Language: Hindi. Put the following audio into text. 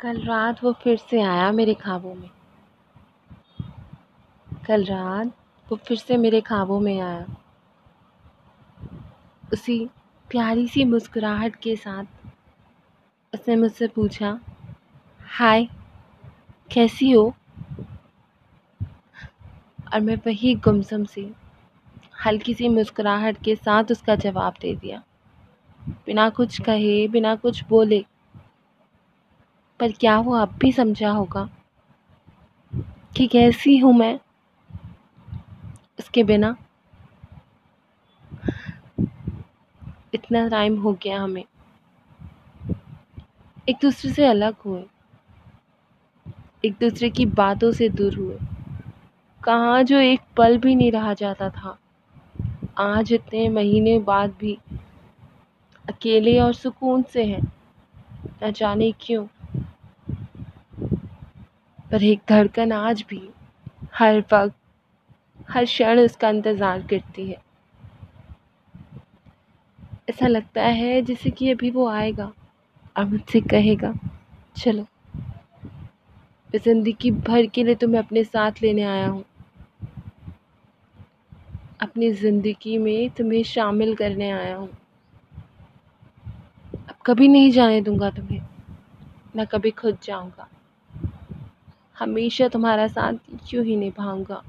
कल रात वो फिर से आया मेरे ख्वाबों में। कल रात वो फिर से मेरे ख्वाबों में आया। उसी प्यारी सी मुस्कुराहट के साथ उसने मुझसे पूछा, हाय, कैसी हो? और मैं वही गुमसम सी, हल्की सी मुस्कुराहट के साथ उसका जवाब दे दिया। बिना कुछ कहे, बिना कुछ बोले पर क्या वो आप भी समझा होगा कि कैसी हूँ मैं उसके बिना। इतना टाइम हो गया हमें। एक दूसरे से अलग हुए। एक दूसरे की बातों से दूर हुए। कहाँ जो एक पल भी नहीं रहा जाता था। आज इतने महीने बाद भी अकेले और सुकून से हैं। न जाने क्यों। पर एक धड़कन आज भी हर वक्त, हर क्षण उसका इंतज़ार करती है। ऐसा लगता है जैसे कि अभी वो आएगा और मुझसे कहेगा, चलो ज़िंदगी भर के लिए तुम्हें अपने साथ लेने आया हूँ। अपनी ज़िंदगी में तुम्हें शामिल करने आया हूँ। अब कभी नहीं जाने दूँगा तुम्हें न कभी खुद जाऊँगा। हमेशा तुम्हारा साथ यूँ ही निभाऊँगा।